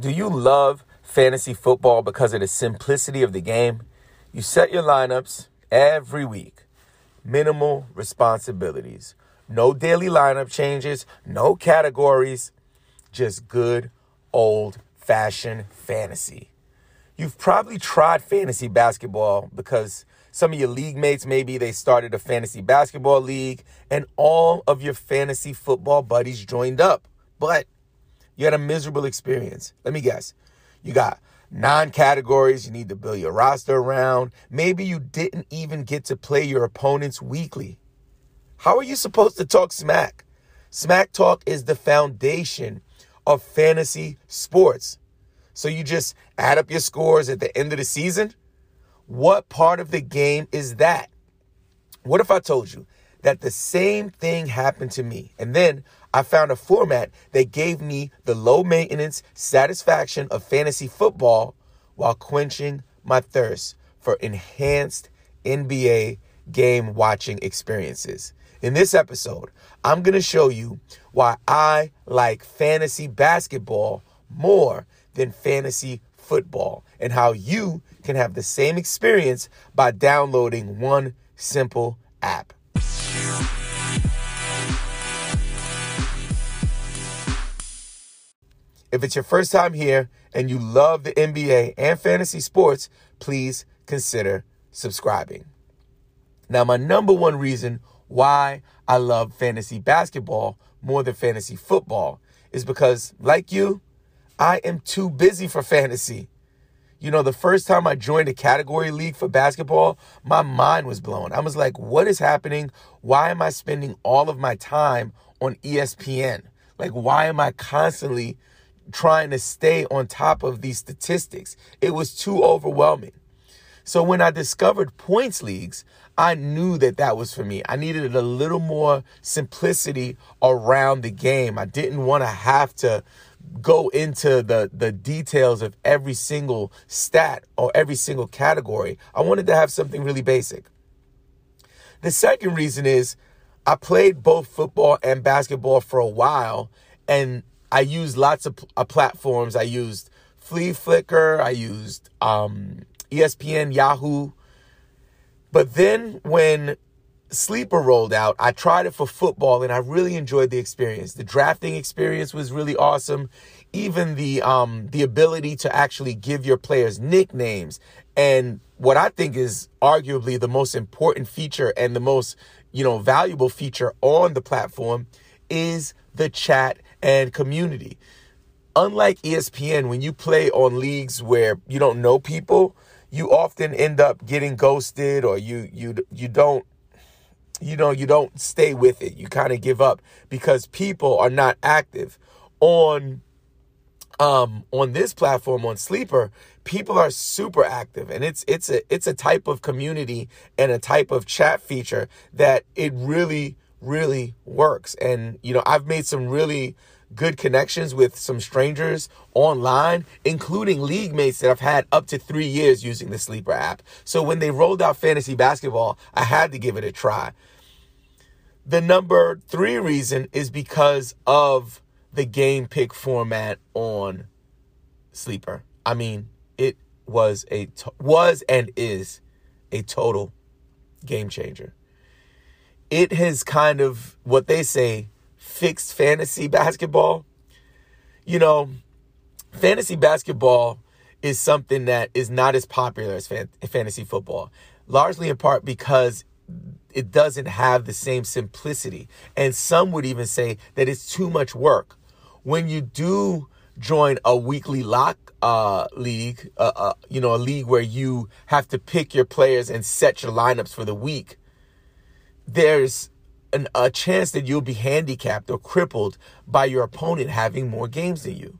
Do you love fantasy football because of the simplicity of the game? You set your lineups every week, minimal responsibilities, no daily lineup changes, no categories, just good old fashioned fantasy. You've probably tried fantasy basketball because some of your league mates, maybe they started a fantasy basketball league and all of your fantasy football buddies joined up. But you had a miserable experience. Let me guess. You got nine categories you need to build your roster around. Maybe you didn't even get to play your opponents weekly. How are you supposed to talk smack? Smack talk is the foundation of fantasy sports. So you just add up your scores at the end of the season? What part of the game is that? What if I told you that the same thing happened to me and then I found a format that gave me the low maintenance satisfaction of fantasy football while quenching my thirst for enhanced NBA game watching experiences. In this episode, I'm going to show you why I like fantasy basketball more than fantasy football and how you can have the same experience by downloading one simple app. If it's your first time here and you love the NBA and fantasy sports, please consider subscribing. Now, my number one reason why I love fantasy basketball more than fantasy football is because, like you, I am too busy for fantasy. You know, the first time I joined a category league for basketball, my mind was blown. I was like, what is happening? Why am I spending all of my time on ESPN? Like, why am I constantly trying to stay on top of these statistics. It was too overwhelming. So when I discovered points leagues, I knew that that was for me. I needed a little more simplicity around the game. I didn't want to have to go into the the details of every single stat or every single category. I wanted to have something really basic. The second reason is I played both football and basketball for a while and I used lots of uh, platforms. I used Fleaflicker. I used um, ESPN, Yahoo. But then when Sleeper rolled out, I tried it for football and I really enjoyed the experience. The drafting experience was really awesome. Even the um, the ability to actually give your players nicknames and what I think is arguably the most important feature and the most you know valuable feature on the platform is the chat and community. Unlike ESPN, when you play on leagues where you don't know people, you often end up getting ghosted or you you you don't you know you don't stay with it. You kind of give up because people are not active on um on this platform on Sleeper, people are super active and it's it's a it's a type of community and a type of chat feature that it really really works. And, you know, I've made some really good connections with some strangers online, including league mates that I've had up to three years using the Sleeper app. So when they rolled out fantasy basketball, I had to give it a try. The number three reason is because of the game pick format on Sleeper. I mean, it was a was and is a total game changer it has kind of what they say fixed fantasy basketball. You know, fantasy basketball is something that is not as popular as fan- fantasy football, largely in part because it doesn't have the same simplicity. And some would even say that it's too much work. When you do join a weekly lock uh, league, uh, uh, you know, a league where you have to pick your players and set your lineups for the week, there's an, a chance that you'll be handicapped or crippled by your opponent having more games than you.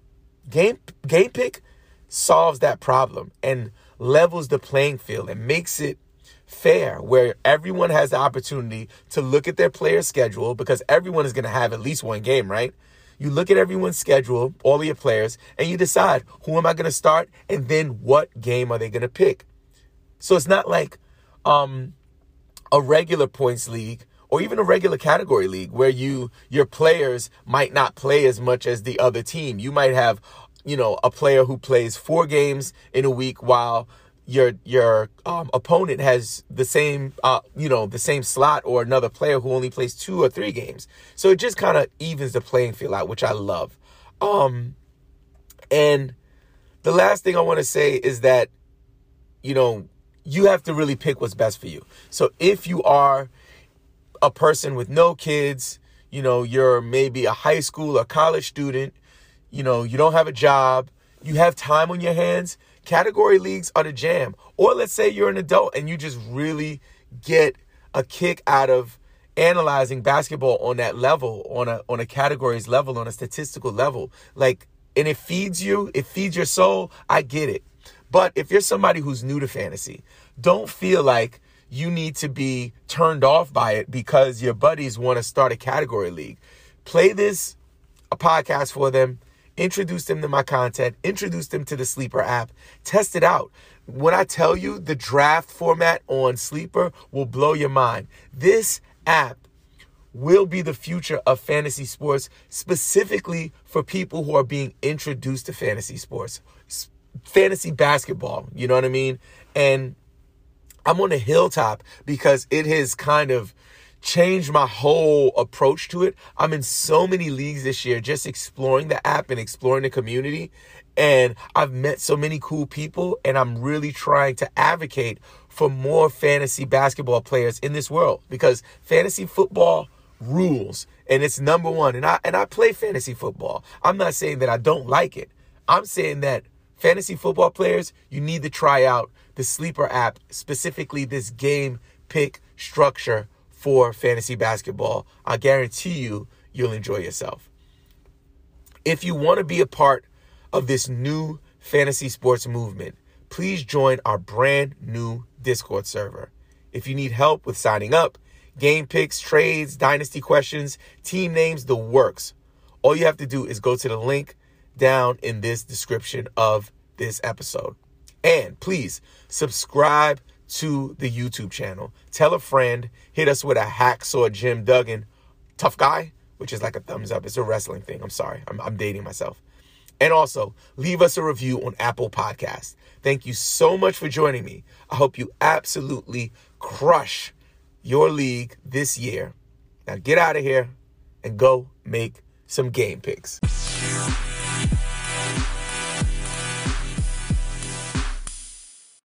Game game pick solves that problem and levels the playing field and makes it fair where everyone has the opportunity to look at their player schedule because everyone is going to have at least one game, right? You look at everyone's schedule, all of your players, and you decide who am I going to start and then what game are they going to pick. So it's not like um a regular points league or even a regular category league where you your players might not play as much as the other team. You might have you know, a player who plays four games in a week while your your um, opponent has the same uh, you know the same slot or another player who only plays two or three games. So it just kind of evens the playing field out, which I love. Um, and the last thing I want to say is that you know you have to really pick what's best for you. So if you are a person with no kids, you know, you're maybe a high school or college student, you know, you don't have a job, you have time on your hands, category leagues are the jam. Or let's say you're an adult and you just really get a kick out of analyzing basketball on that level, on a on a categories level, on a statistical level. Like and it feeds you, it feeds your soul. I get it. But if you're somebody who's new to fantasy, don't feel like you need to be turned off by it because your buddies want to start a category league. Play this a podcast for them introduce them to my content, introduce them to the Sleeper app, test it out. When I tell you the draft format on Sleeper will blow your mind, this app will be the future of fantasy sports, specifically for people who are being introduced to fantasy sports, fantasy basketball. You know what I mean? And I'm on a hilltop because it has kind of changed my whole approach to it. I'm in so many leagues this year just exploring the app and exploring the community. And I've met so many cool people, and I'm really trying to advocate for more fantasy basketball players in this world because fantasy football rules and it's number one. And I and I play fantasy football. I'm not saying that I don't like it. I'm saying that fantasy football players, you need to try out the sleeper app, specifically this game pick structure for fantasy basketball. I guarantee you, you'll enjoy yourself. If you want to be a part of this new fantasy sports movement, please join our brand new Discord server. If you need help with signing up, game picks, trades, dynasty questions, team names, the works, all you have to do is go to the link down in this description of this episode. And please subscribe to the YouTube channel. Tell a friend, hit us with a hacksaw Jim Duggan, tough guy, which is like a thumbs up. It's a wrestling thing. I'm sorry. I'm, I'm dating myself. And also, leave us a review on Apple Podcast. Thank you so much for joining me. I hope you absolutely crush your league this year. Now get out of here and go make some game picks.